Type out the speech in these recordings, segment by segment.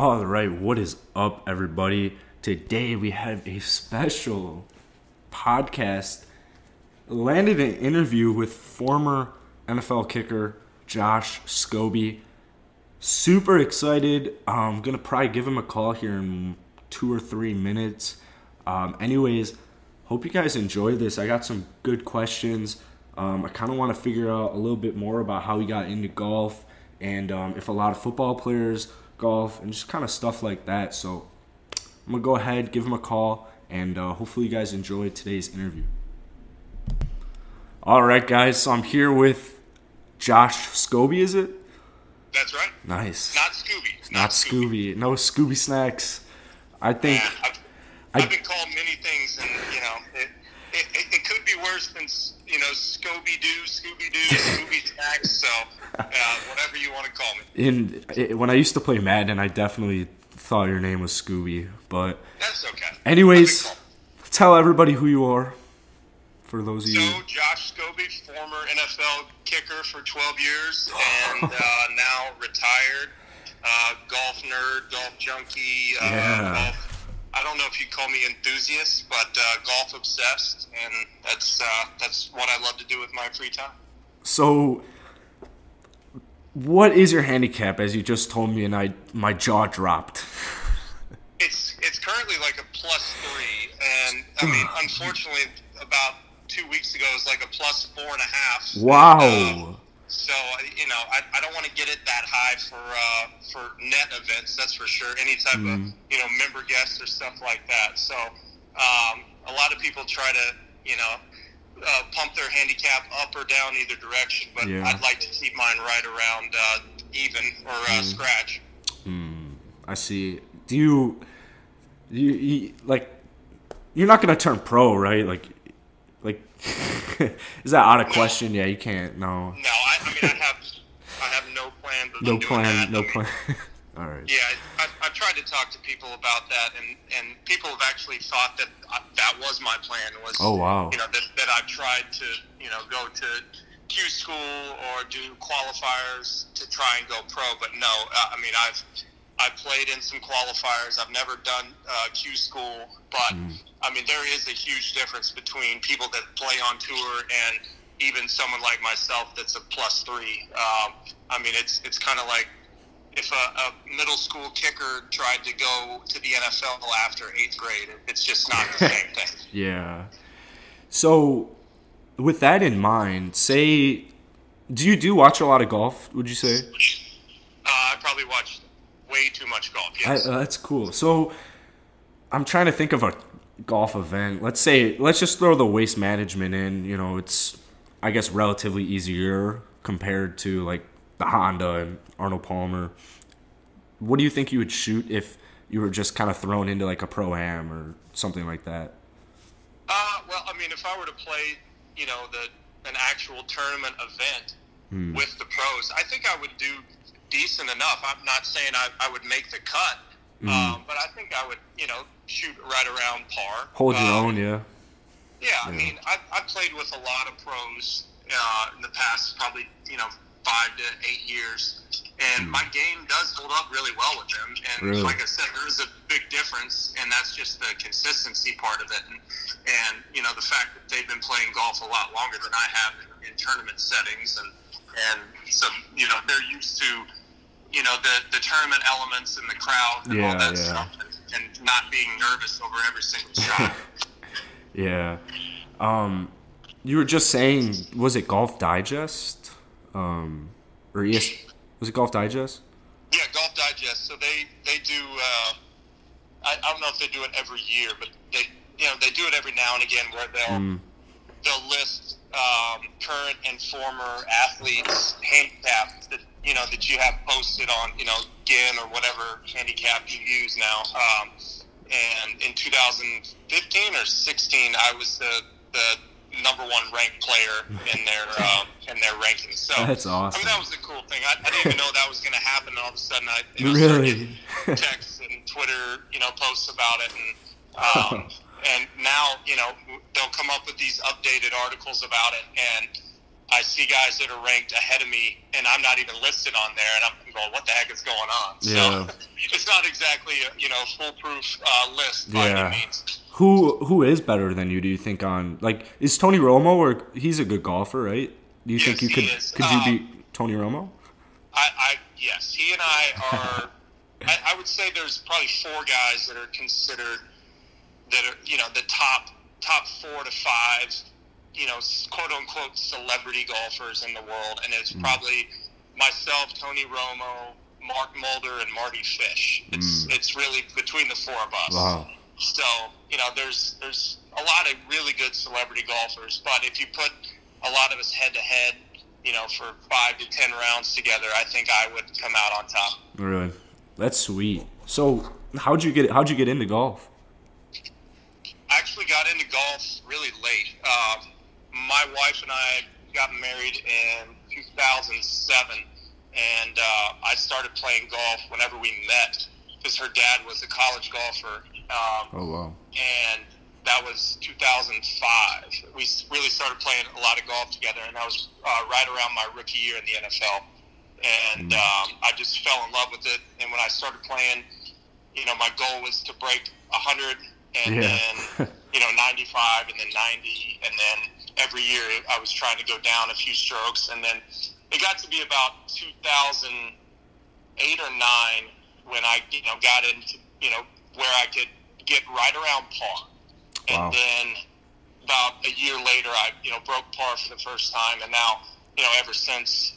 All right, what is up, everybody? Today we have a special podcast. Landed an interview with former NFL kicker Josh Scobee. Super excited. I'm gonna probably give him a call here in two or three minutes. Um, anyways, hope you guys enjoy this. I got some good questions. Um, I kind of want to figure out a little bit more about how he got into golf and um, if a lot of football players golf and just kind of stuff like that. So I'm gonna go ahead, give him a call, and uh, hopefully you guys enjoy today's interview. All right, guys. So I'm here with Josh Scobee. Is it? That's right. Nice. Not Scooby. Not Scooby. No Scooby snacks. I think. Yeah, I've, I- I've been called many things, and you know, be you know, Scooby Doo, Scooby Doo, Scooby Snacks. So, uh, whatever you want to call me. in it, when I used to play Madden, I definitely thought your name was Scooby. But That's okay. anyways, tell everybody who you are. For those of you. So, Josh Scobee, former NFL kicker for 12 years, and uh, now retired. Uh, golf nerd, golf junkie, uh, Yeah. golf. I don't know if you'd call me enthusiast, but uh, golf obsessed, and that's uh, that's what I love to do with my free time. so what is your handicap? As you just told me, and I my jaw dropped. It's it's currently like a plus three, and I mean, unfortunately, about two weeks ago, it was like a plus four and a half. Wow. Um, so you know, I, I don't want to get it that high for uh, for net events. That's for sure. Any type of you know member guests or stuff like that. So um, a lot of people try to you know uh, pump their handicap up or down either direction, but Yeah. I'd like to keep mine right around uh, even or uh, scratch. I see. Do you, you, you like? You're not gonna turn pro, right? Like, is that out of question? Yeah, you can't. No, No, I, I mean I have I have no plan. But no plan. that. No plan. All right. Yeah, I, I've, I've tried to talk to people about that, and, and people have actually thought that I, that was my plan. Was Oh, wow. you know that, that I've tried to you know go to Q school or do qualifiers to try and go pro, but no, uh, I mean I've I played in some qualifiers. I've never done uh, Q school, but Mm. I mean there is a huge difference between people that play on tour and even someone like myself that's a plus three. Um, I mean it's it's kind of like if a, a middle school kicker tried to go to the NFL after eighth grade, it's just not the same thing. Yeah. So, with that in mind, say, do you do watch a lot of golf? Would you say? Uh, I probably watched way too much golf. I, uh, that's cool. So, I'm trying to think of a golf event. Let's say, let's just throw the waste management in. You know, it's, I guess, relatively easier compared to like the Honda and Arnold Palmer. What do you think you would shoot if you were just kind of thrown into like a pro am or something like that? Uh, well, I mean, if I were to play, you know, the an actual tournament event with the pros, I think I would do decent enough. I'm not saying I, I would make the cut, um, but I think I would, you know, shoot right around par. Hold your Um, own, yeah. Yeah, I mean, I've, I've played with a lot of pros uh, in the past, probably you know five to eight years, and my game does hold up really well with them. And Really? like I said, there is a big difference, and that's just the consistency part of it, and and you know the fact that they've been playing golf a lot longer than I have in, in tournament settings, and and so you know they're used to you know the the tournament elements and the crowd and Yeah, all that yeah. stuff, and, and not being nervous over every single shot. Yeah. Um, you were just saying, was it Golf Digest? Um, or ES? Was it Golf Digest? Yeah, Golf Digest. So they they do. Uh, I, I don't know if they do it every year, but they you know they do it every now and again where they'll Mm. they'll list um, current and former athletes that you know that you have posted on you know GHIN or whatever handicap you use now. Um, and in 2015 or 16, I was the the number one ranked player in their um, in their rankings. So That's awesome. I mean, that was a cool thing. I, I didn't even know that was going to happen. And all of a sudden, I you know, Really? texts and Twitter, you know, posts about it, and um, and now you know they'll come up with these updated articles about it, and I see guys that are ranked ahead of me, and I'm not even listed on there, and I'm going, "What the heck is going on?" Yeah. So it's not exactly a you know foolproof uh, list Yeah. Who who is better than you? Do you think on like is Tony Romo or he's a good golfer, right? Do you Yes, think you could is. could you Um, beat Tony Romo? I, I yes, he and I are. I, I would say there's probably four guys that are considered that are you know the top top four to five, you know, quote unquote celebrity golfers in the world, and it's probably myself, Tony Romo, Mark Mulder, and Mardy Fish. It's it's really between the four of us. Wow. So you know, there's there's a lot of really good celebrity golfers, but if you put a lot of us head to head, you know, for five to ten rounds together, I think I would come out on top. Really, that's sweet. So how'd you get how'd you get into golf? I actually got into golf really late. Um, my wife and I got married in 2007, and uh, I started playing golf whenever we met because her dad was a college golfer. Um, Oh wow. and that was 2005. We really started playing a lot of golf together, and that was uh, right around my rookie year in the NFL. And um, I just fell in love with it. And when I started playing, you know, my goal was to break 100, and Yeah. then you know 95, and then 90, and then every year I was trying to go down a few strokes, and then it got to be about 2008 or nine when I you know got into you know where I could get right around par, and then about a year later I you know broke par for the first time, and now you know ever since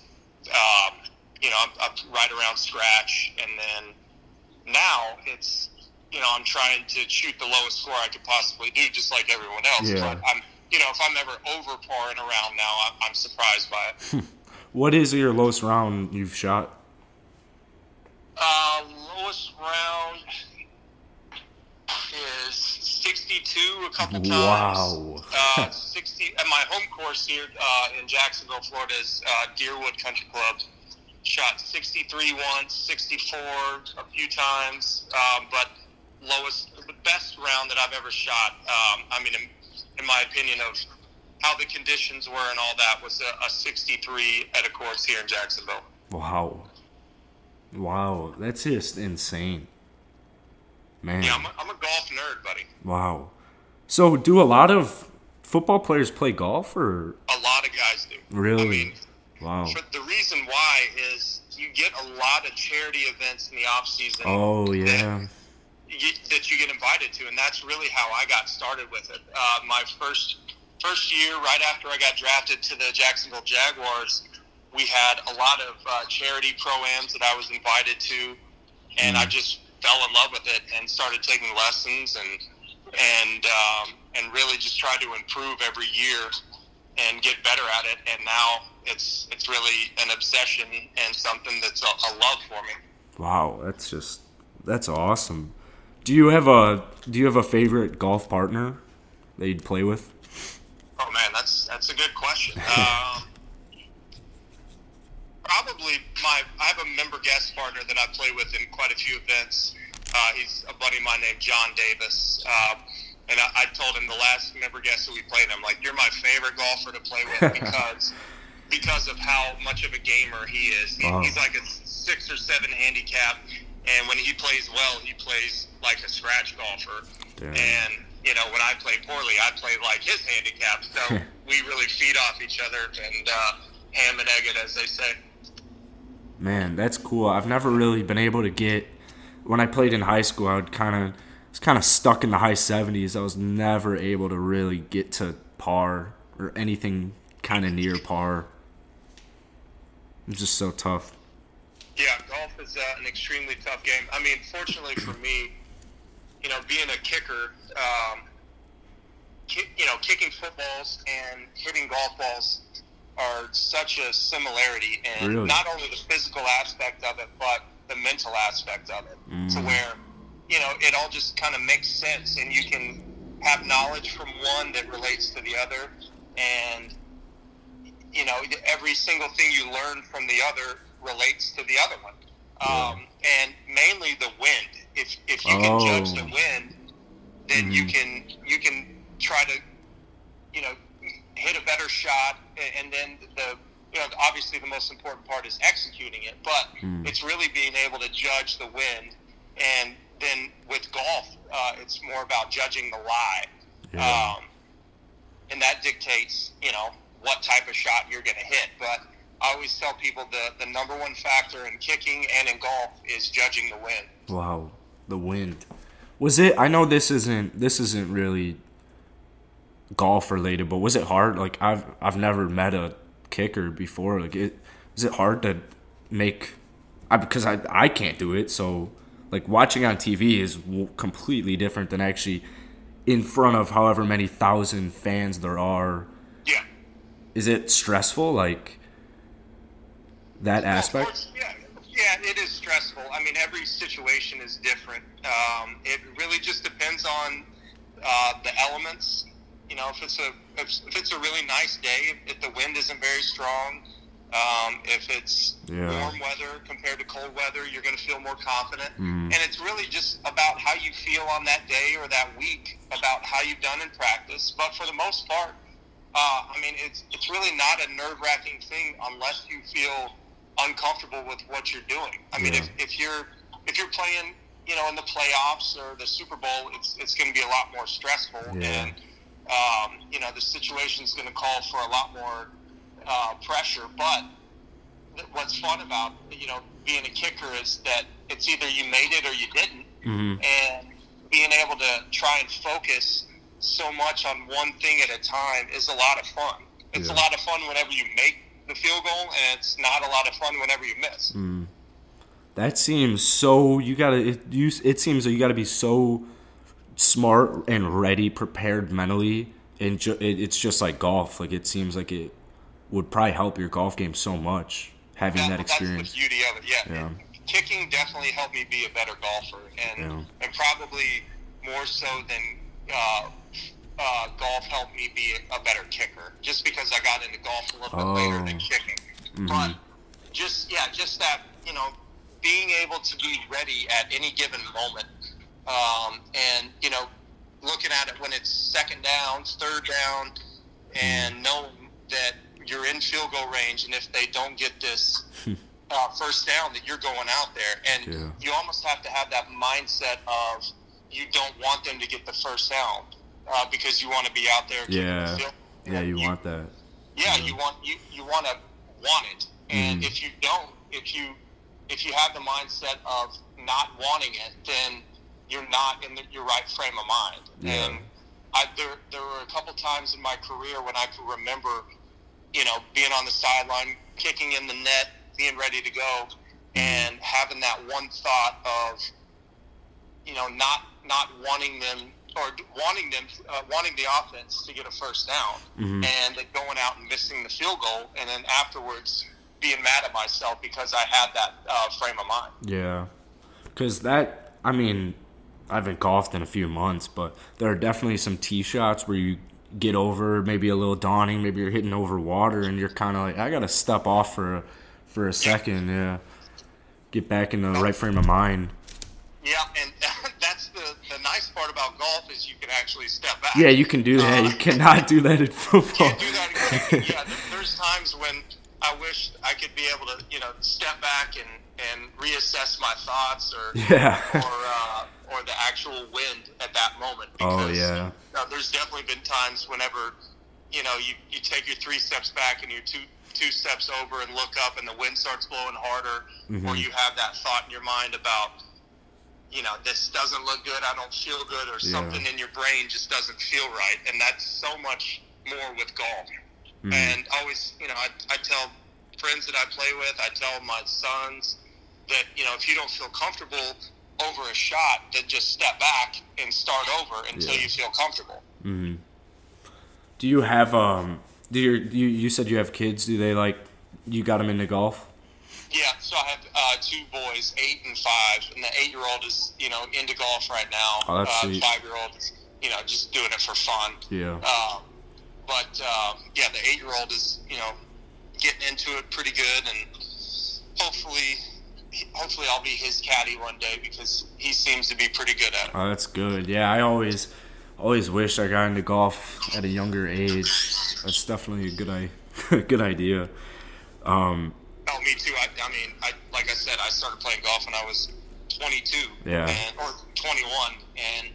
um, you know I'm, I'm right around scratch, and then now it's you know I'm trying to shoot the lowest score I could possibly do, just like everyone else. Yeah. But I'm you know if I'm ever over parring around now, I'm, I'm surprised by it. What is your lowest round you've shot? Uh, lowest round is 62 a couple times. Wow. Uh, 60 at my home course here uh, in Jacksonville, Florida is uh, Deerwood Country Club. Shot 63 once, 64 a few times, um, but lowest, the best round that I've ever shot. Um, I mean, in, my opinion of how the conditions were and all that was a, a 63 at a course here in Jacksonville. Wow. Wow, that's just insane. Man. Yeah, I'm a, I'm a golf nerd, buddy. Wow. So do a lot of football players play golf or A lot of guys do. really? I mean, wow. the reason why is you get a lot of charity events in the off season. Oh yeah. You, that you get invited to, and that's really how I got started with it. Uh, my first first year, right after I got drafted to the Jacksonville Jaguars, we had a lot of uh, charity pro-ams that I was invited to, and I just fell in love with it and started taking lessons and and um, and really just tried to improve every year and get better at it. And now it's it's really an obsession and something that's a, a love for me. Wow, that's just that's awesome. Do you have a do you have a favorite golf partner that you'd play with? Oh man, that's that's a good question. Um, probably my I have a member guest partner that I play with in quite a few events. Uh, he's a buddy of mine named John Davis, uh, and I, I told him the last member guest that we played. I'm like, you're my favorite golfer to play with because because of how much of a gamer he is. He, Wow. He's like a six or seven handicap, and when he plays well, he plays like a scratch golfer. Damn. And you know, when I play poorly, I play like his handicap. So we really feed off each other and uh, ham and egg it, as they say. Man, that's cool. I've never really been able to get when I played in high school, I would kind of was kind of stuck in the high 70s. I was never able to really get to par or anything kind of near par. It's just so tough. Yeah, golf is uh, an extremely tough game. I mean, fortunately for me, you know, being a kicker, um, ki- you know, kicking footballs and hitting golf balls are such a similarity, and Really? not only the physical aspect of it, but the mental aspect of it, to Mm. where you know it all just kind of makes sense, and you can have knowledge from one that relates to the other, and you know every single thing you learn from the other relates to the other one, um, and mainly the wind. If if you can judge the Oh. wind, then you Mhm. can you can try to you know hit a better shot and then the you know obviously the most important part is executing it, but Mm. it's really being able to judge the wind, and then with golf, uh, it's more about judging the lie, Yeah. um, and that dictates you know what type of shot you're going to hit. But I always tell people the the number one factor in kicking and in golf is judging the wind. Wow, the wind. Was it? I know this isn't this isn't really golf related, but was it hard? Like I've I've never met a kicker before. Like it is it hard to make? I, because I I can't do it. So like watching on TV is w- completely different than actually in front of however many thousand fans there are. Yeah. Is it stressful? Like that aspect? yeah, yeah, it is stressful. I mean, every situation is different. Um, it really just depends on uh, the elements. You know, if it's a if, if it's a really nice day, if the wind isn't very strong, um, if it's Yeah. warm weather compared to cold weather, you're going to feel more confident. Mhm. And it's really just about how you feel on that day or that week, about how you've done in practice. But for the most part, uh, I mean, it's it's really not a nerve wracking thing unless you feel uncomfortable with what you're doing. I mean, Yeah. if, if you're if you're playing, you know, in the playoffs or the Super Bowl, it's it's going to be a lot more stressful, Yeah. and um, you know, the situation's going to call for a lot more uh, pressure. But th- what's fun about you know being a kicker is that it's either you made it or you didn't hmm and being able to try and focus so much on one thing at a time is a lot of fun. It's Yeah. a lot of fun whenever you make the field goal, and it's not a lot of fun whenever you miss. Mm. That seems so. You gotta. It, you, it seems that you gotta be so smart and ready, prepared mentally, and ju- it, it's just like golf. Like it seems like it would probably help your golf game so much having that, experience. That's the beauty of it. Yeah. Yeah. Kicking definitely helped me be a better golfer, and Yeah. and probably more so than uh, uh, golf helped me be a, a better kicker. Just because I got into golf a little bit later Oh. than kicking, Mhm. but just yeah, just that you know being able to be ready at any given moment, um, and you know looking at it when it's second down, third down, and knowing that you're in field goal range, and if they don't get this uh, first down, that you're going out there, and Yeah. you almost have to have that mindset of you don't want them to get the first down uh, because you want to be out there. Yeah. Yeah, you want that. Yeah, Yeah. you want you you want to want it, and Mhm. if you don't, if you if you have the mindset of not wanting it, then you're not in the, your right frame of mind. Yeah. And I, there there were a couple times in my career when I could remember, you know, being on the sideline, kicking in the net, being ready to go, and having that one thought of, you know, not not wanting them or wanting them uh, wanting the offense to get a first down Mhm. and then going out and missing the field goal, and then afterwards being mad at myself because I had that uh, frame of mind. Yeah, because that. I mean, I haven't golfed in a few months, but there are definitely some tee shots where you get over, maybe a little daunting, maybe you're hitting over water, and you're kind of like, I gotta step off for a, for a second, yeah, get back in the right frame of mind. Yeah, and part about golf is you can actually step back. Yeah, you can do that. You cannot do that in football. can't do that. in yeah, there's times when I wish I could be able to, you know, step back and, and reassess my thoughts or Yeah. or uh, or the actual wind at that moment. Oh, Because, yeah. uh, there's definitely been times whenever, you know, you, you take your three steps back and you're two two steps over and look up and the wind starts blowing harder, or Mhm. you have that thought in your mind about. You know, this doesn't look good. I don't feel good, or Yeah. something in your brain just doesn't feel right, and that's so much more with golf. Mhm. And always, you know, I, I tell friends that I play with, I tell my sons that, you know, if you don't feel comfortable over a shot, then just step back and start over until Yeah. you feel comfortable. hmm Do you have um? Do your you you said you have kids? Do they like? You got them into golf? Yeah, so I have uh, two boys, eight and five, and the eight-year-old is, you know, into golf right now. Oh, that's uh, sweet. Five-year-old is, you know, just doing it for fun. Yeah. Um, but um, yeah, the eight-year-old is, you know, getting into it pretty good, and hopefully, hopefully, I'll be his caddy one day because he seems to be pretty good at it. Oh, that's good. Yeah, I always, always wish I got into golf at a younger age. That's definitely a good idea. Good idea. Um, Oh, me too. I, I mean, I like I said, I started playing golf when I was 22, Yeah. and, or 21, and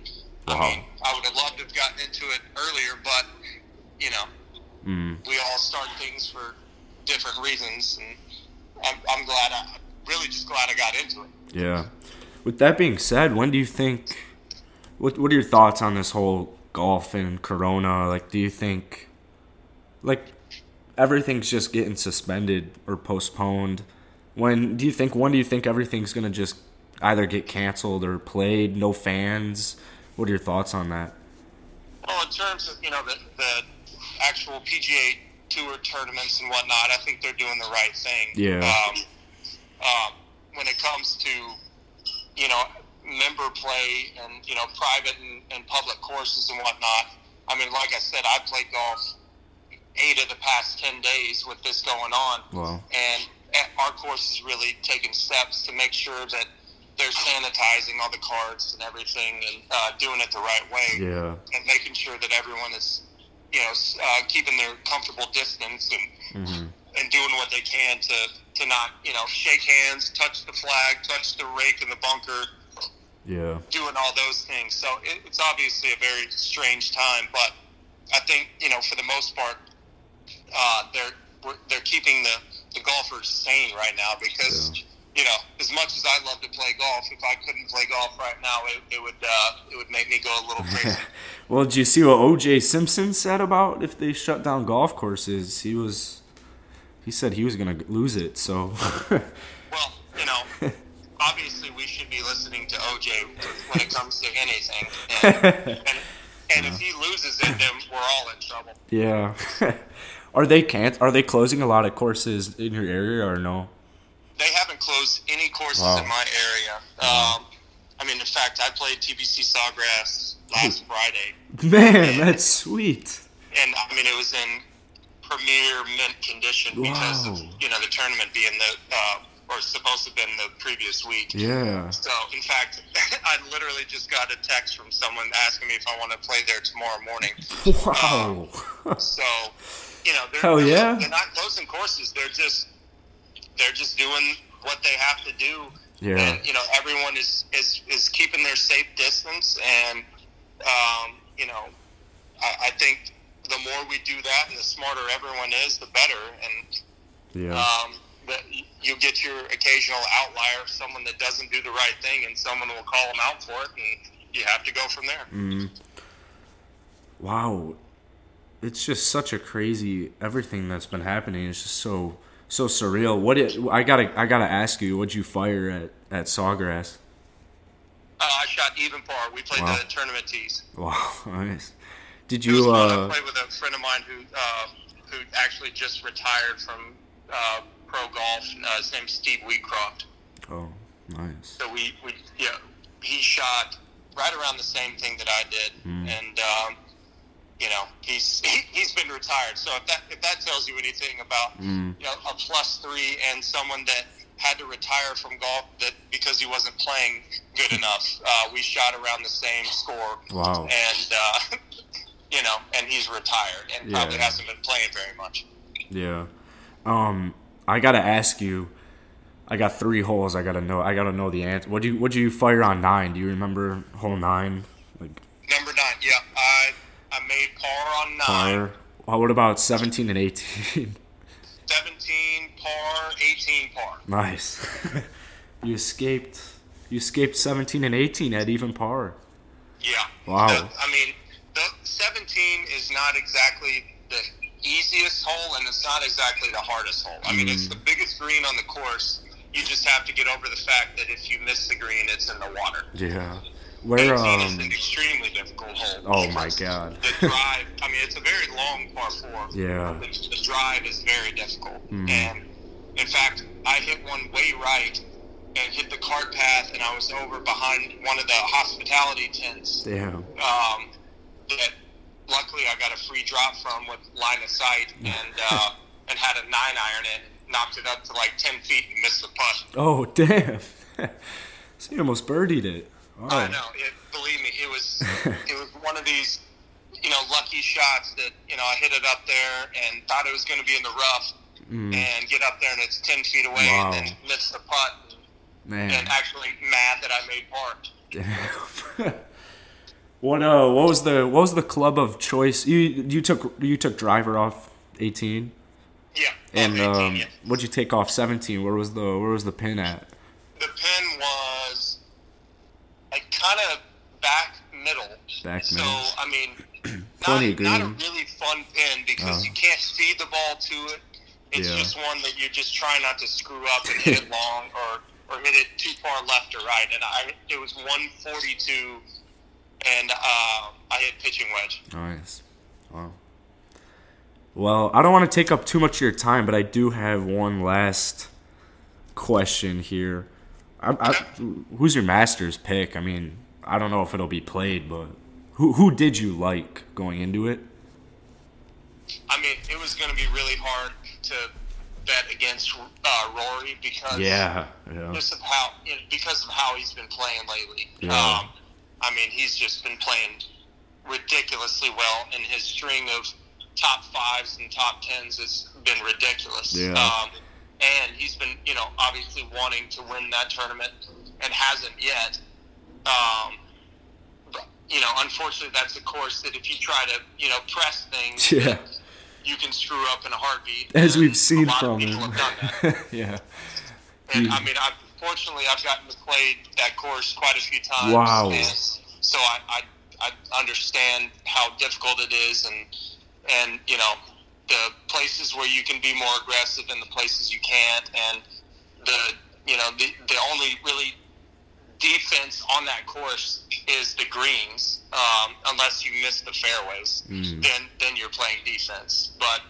Wow. I mean, I would have loved to have gotten into it earlier, but you know, mm, we all start things for different reasons, and I'm, I'm glad. I really just glad I got into it. yeah. With that being said, when do you think? What What are your thoughts on this whole golf and Corona? Like, do you think, like, everything's just getting suspended or postponed? When do you think? When do you think everything's gonna just either get canceled or played? No fans. What are your thoughts on that? Well, in terms of you know the, the actual PGA Tour tournaments and whatnot, I think they're doing the right thing. Yeah. Um, um, when it comes to you know member play and you know private and, and public courses and whatnot, I mean, like I said, I played golf eight of the past ten days with this going on, Well, and our course is really taking steps to make sure that they're sanitizing all the carts and everything and uh, doing it the right way. Yeah, and making sure that everyone is, you know, uh, keeping their comfortable distance and hmm and doing what they can to to not, you know, shake hands, touch the flag, touch the rake in the bunker, yeah, doing all those things. So it, it's obviously a very strange time, but I think you know, for the most part, uh, they're we're- they're keeping the the golfers sane right now because. Yeah. You know, as much as I love to play golf, if I couldn't play golf right now, it, it would uh, it would make me go a little crazy. well, did you see what O.J. Simpson said about if they shut down golf courses? He was, he said he was gonna lose it. So, Well, you know, obviously we should be listening to OJ when it comes to anything. And, and, and if he loses it, then we're all in trouble. yeah. Are they can't? Are they closing a lot of courses in your area or no? They haven't closed any courses Wow. in my area. Um, I mean, in fact, I played TPC Sawgrass last Friday, Man, that's sweet. and I mean, it was in premier mint condition because of you know the tournament being the uh, or supposed to have been the previous week. Yeah. So, in fact, I literally just got a text from someone asking me if I want to play there tomorrow morning. Wow. So, you know, they're, Hell yeah. they're not closing courses. They're just they're just doing what they have to do. Yeah. And you know, everyone is is is keeping their safe distance, and um, you know, I, I think the more we do that, and the smarter everyone is, the better. And yeah. um, that you get your occasional outlier, someone that doesn't do the right thing, and someone will call them out for it, and you have to go from there. Mm. Wow. It's just such a crazy everything that's been happening. It's just so so surreal. What it, I gotta I gotta ask you, what'd you fire at at Sawgrass? Uh, I shot even par. We played Wow. the tournament tees. Wow, nice. Did you fun. I uh played with a friend of mine who uh, who actually just retired from uh, pro golf. Uh, his name's Steve Wheatcroft. Oh, nice. So we, we yeah, he shot right around the same thing that I did, Mm. and um, you know he's he, he's been retired. So if that if that tells you anything about Mm. you know a plus three and someone that had to retire from golf that because he wasn't playing good enough, uh, we shot around the same score, Wow. and uh, you know, and he's retired and probably Yeah. hasn't been playing very much. Yeah. Um I gotta ask you I got three holes I gotta know I gotta know the answer. What'd you what'd you fire on nine? Do you remember hole nine? Like Number nine, yeah, I I made par on nine. fire? Well, what about seventeen and eighteen? 17 par, 18 par. Nice. you escaped. You escaped 17 and 18 at even par. Yeah. Wow. The- I mean, the 17 is not exactly the easiest hole, and it's not exactly the hardest hole. I mean, it's mm. the biggest green on the course. You just have to get over the fact that if you miss the green, it's in the water. Yeah. Where 18 is um an extremely difficult hole. Oh, my God. The drive. I mean, it's a very long par four. Yeah. The, the drive is very difficult, Mhm. and in fact, I hit one way right and hit the cart path, and I was over behind one of the hospitality tents. Damn. Um, that luckily I got a free drop from with line of sight, and uh, and had a nine iron in, knocked it up to like ten feet and missed the putt. Oh, damn. so you almost birdied it. Oh. I know. It, believe me, it was it was one of these. you know, lucky shots that you know I hit it up there and thought it was going to be in the rough, Mm. and get up there and it's ten feet away, Wow. and then miss the putt, and, Man. and actually mad that I made par. Damn. what uh what was the what was the club of choice? You you took you took driver off 18 Yeah, and 18, um yeah. what'd you take off 17? Where was the where was the pin at? the pin was like kind of back Back so. I mean, not, not a really fun pin because Oh. you can't speed the ball to it. It's Yeah. just one that you're just trying not to screw up and hit it long or or hit it too far left or right. And I it was 142, and uh, I hit pitching wedge. Nice. Wow. Well, I don't want to take up too much of your time, but I do have one last question here. I, I, who's your master's pick? I mean, I don't know if it'll be played, but who who did you like going into it? I mean, it was going to be really hard to bet against uh, Rory because Yeah, yeah, just of how you know, because of how he's been playing lately. Yeah. Um, I mean, he's just been playing ridiculously well, and his string of top fives and top tens has been ridiculous. Yeah. Um, and he's been, you know, obviously wanting to win that tournament and hasn't yet. Um, you know, unfortunately, that's a course that if you try to, you know, press things, Yeah. you can screw up in a heartbeat. as we've seen from of him. people have done that. yeah, And I mean, I've, fortunately, I've gotten to play that course quite a few times. Wow. And so I, I, I understand how difficult it is, and and you know the places where you can be more aggressive and the places you can't, and the you know the the only really defense on that course is the greens, um, unless you miss the fairways. Mm. Then then you're playing defense. But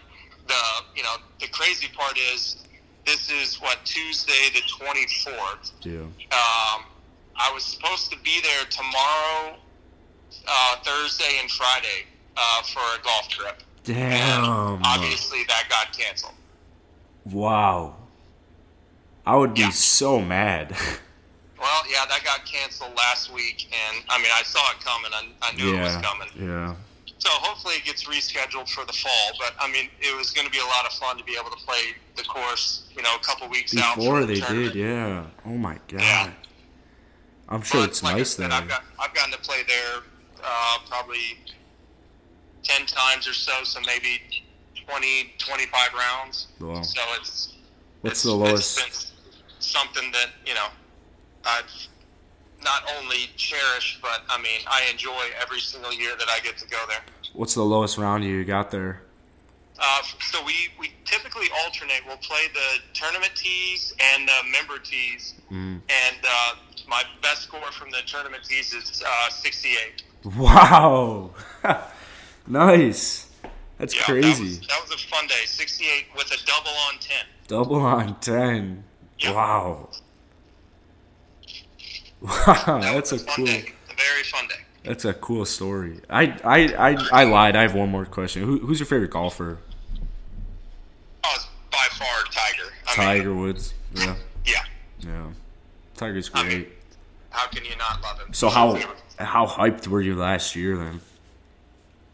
the you know the crazy part is this is what Tuesday the 24th. yeah. Um, I was supposed to be there tomorrow, uh, Thursday, and Friday uh, for a golf trip. Damn. And obviously, that got canceled. Wow. I would be Yeah. so mad. Well, yeah, that got canceled last week, and I mean, I saw it coming. I, I knew it was coming. Yeah. So hopefully, it gets rescheduled for the fall. But I mean, it was going to be a lot of fun to be able to play the course, you know, a couple weeks out Before from the they tournament. did, yeah. Oh my god. Yeah. I'm sure But it's like nice said. I've got I've gotten to play there uh, probably ten times or so, so maybe 20, 25 rounds. Wow. So it's What's it's, the lowest? Something that you know I've not only cherished, but I mean I enjoy every single year that I get to go there. What's the lowest round you got there? Uh, so we, we typically alternate. We'll play the tournament tees and the member tees. Mm. And uh, my best score from the tournament tees is uh, 68. Wow. nice. That's Yeah, crazy. That was, that was a fun day. 68 with a double on 10. Double on ten. Yeah. Wow. Wow, That that's a cool. day. A very fun day. That's a cool story. I I I, I lied. I have one more question. Who, who's your favorite golfer? Oh, by far Tiger. I Tiger Mean, Woods. Yeah. yeah. Yeah. Tiger's I great. mean, how can you not love him? So how how hyped were you last year then?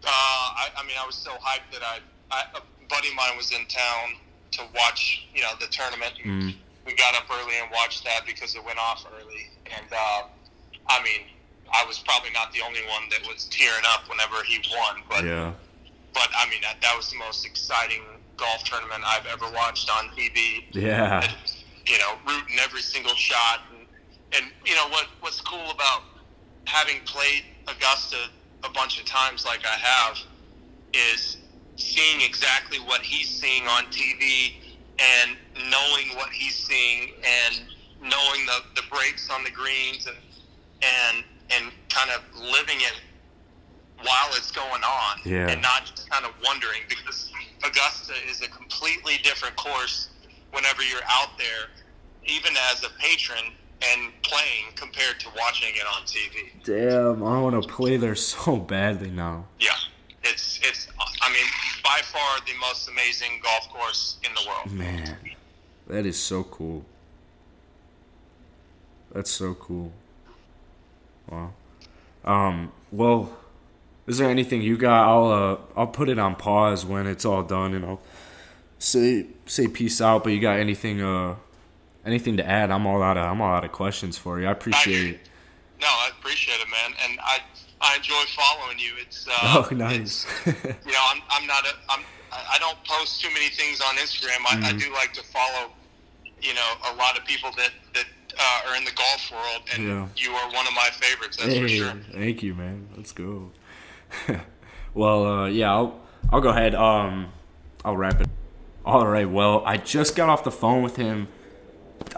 Uh, I, I mean, I was so hyped that I, I a buddy of mine was in town to watch, you know, the tournament. And Mm. We got up early and watched that because it went off early. And uh, I mean, I was probably not the only one that was tearing up whenever he won, but Yeah. but I mean, that, that was the most exciting golf tournament I've ever watched on TV. Yeah. You know, rooting every single shot, and, and you know what what's cool about having played Augusta a bunch of times like I have is seeing exactly what he's seeing on TV and knowing what he's seeing and knowing the, the breaks on the greens and and and kind of living it while it's going on Yeah. and not just kind of wondering because Augusta is a completely different course whenever you're out there even as a patron and playing compared to watching it on TV. Damn, I want to play there so badly now. Yeah. It's it's I mean by far the most amazing golf course in the world. Man, that is so cool. That's so cool. Wow. Um. Well, is there anything you got? I'll uh, I'll put it on pause when it's all done, and I'll say say peace out. But you got anything uh anything to add? I'm all out of I'm all out of questions for you. I appreciate it. No, I appreciate it, man, and I I enjoy following you. It's uh, Oh, nice. you know, I'm I'm not a I'm I I don't post too many things on Instagram. I, I Mhm. do like to follow, you know, a lot of people that that uh, are in the golf world, and Yeah. you are one of my favorites. That's for sure. thank you, man. Let's go. well, uh, yeah, I'll I'll go ahead. Um, I'll wrap it. All right. Well, I just got off the phone with him.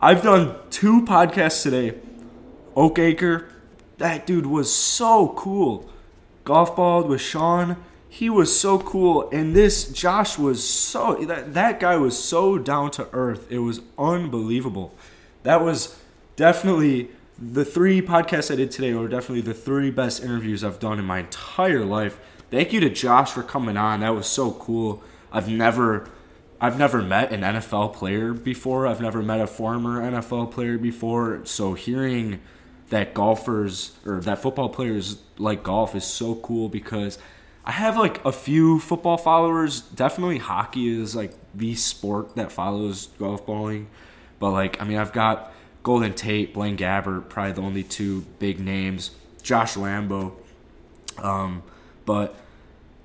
I've done two podcasts today. Oakacre, that dude was so cool. Golf ball with Sean, he was so cool. And this Josh was so that that guy was so down to earth. It was unbelievable. That was definitely the three podcasts I did today were definitely the three best interviews I've done in my entire life. Thank you to Josh for coming on. That was so cool. I've never I've never met an NFL player before. I've never met a former NFL player before. So hearing that golfers or that football players like golf is so cool because I have like a few football followers. Definitely hockey is like the sport that follows golf balling. But like I mean I've got Golden Tate, Blaine Gabbert, probably the only two big names. Josh Lambo. Um, but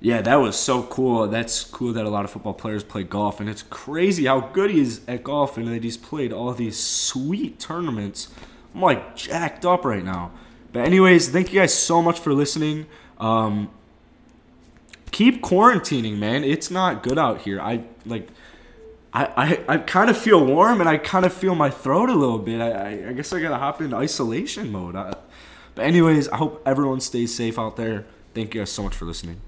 yeah, that was so cool. That's cool that a lot of football players play golf, and it's crazy how good he is at golf, and that he's played all these sweet tournaments. I'm like jacked up right now. But anyways, thank you guys so much for listening. Um, keep quarantining, man. It's not good out here. I like. I, I, I kind of feel warm and I kind of feel my throat a little bit. I, I, I guess I gotta hop into isolation mode. I, but anyways, I hope everyone stays safe out there. Thank you guys so much for listening.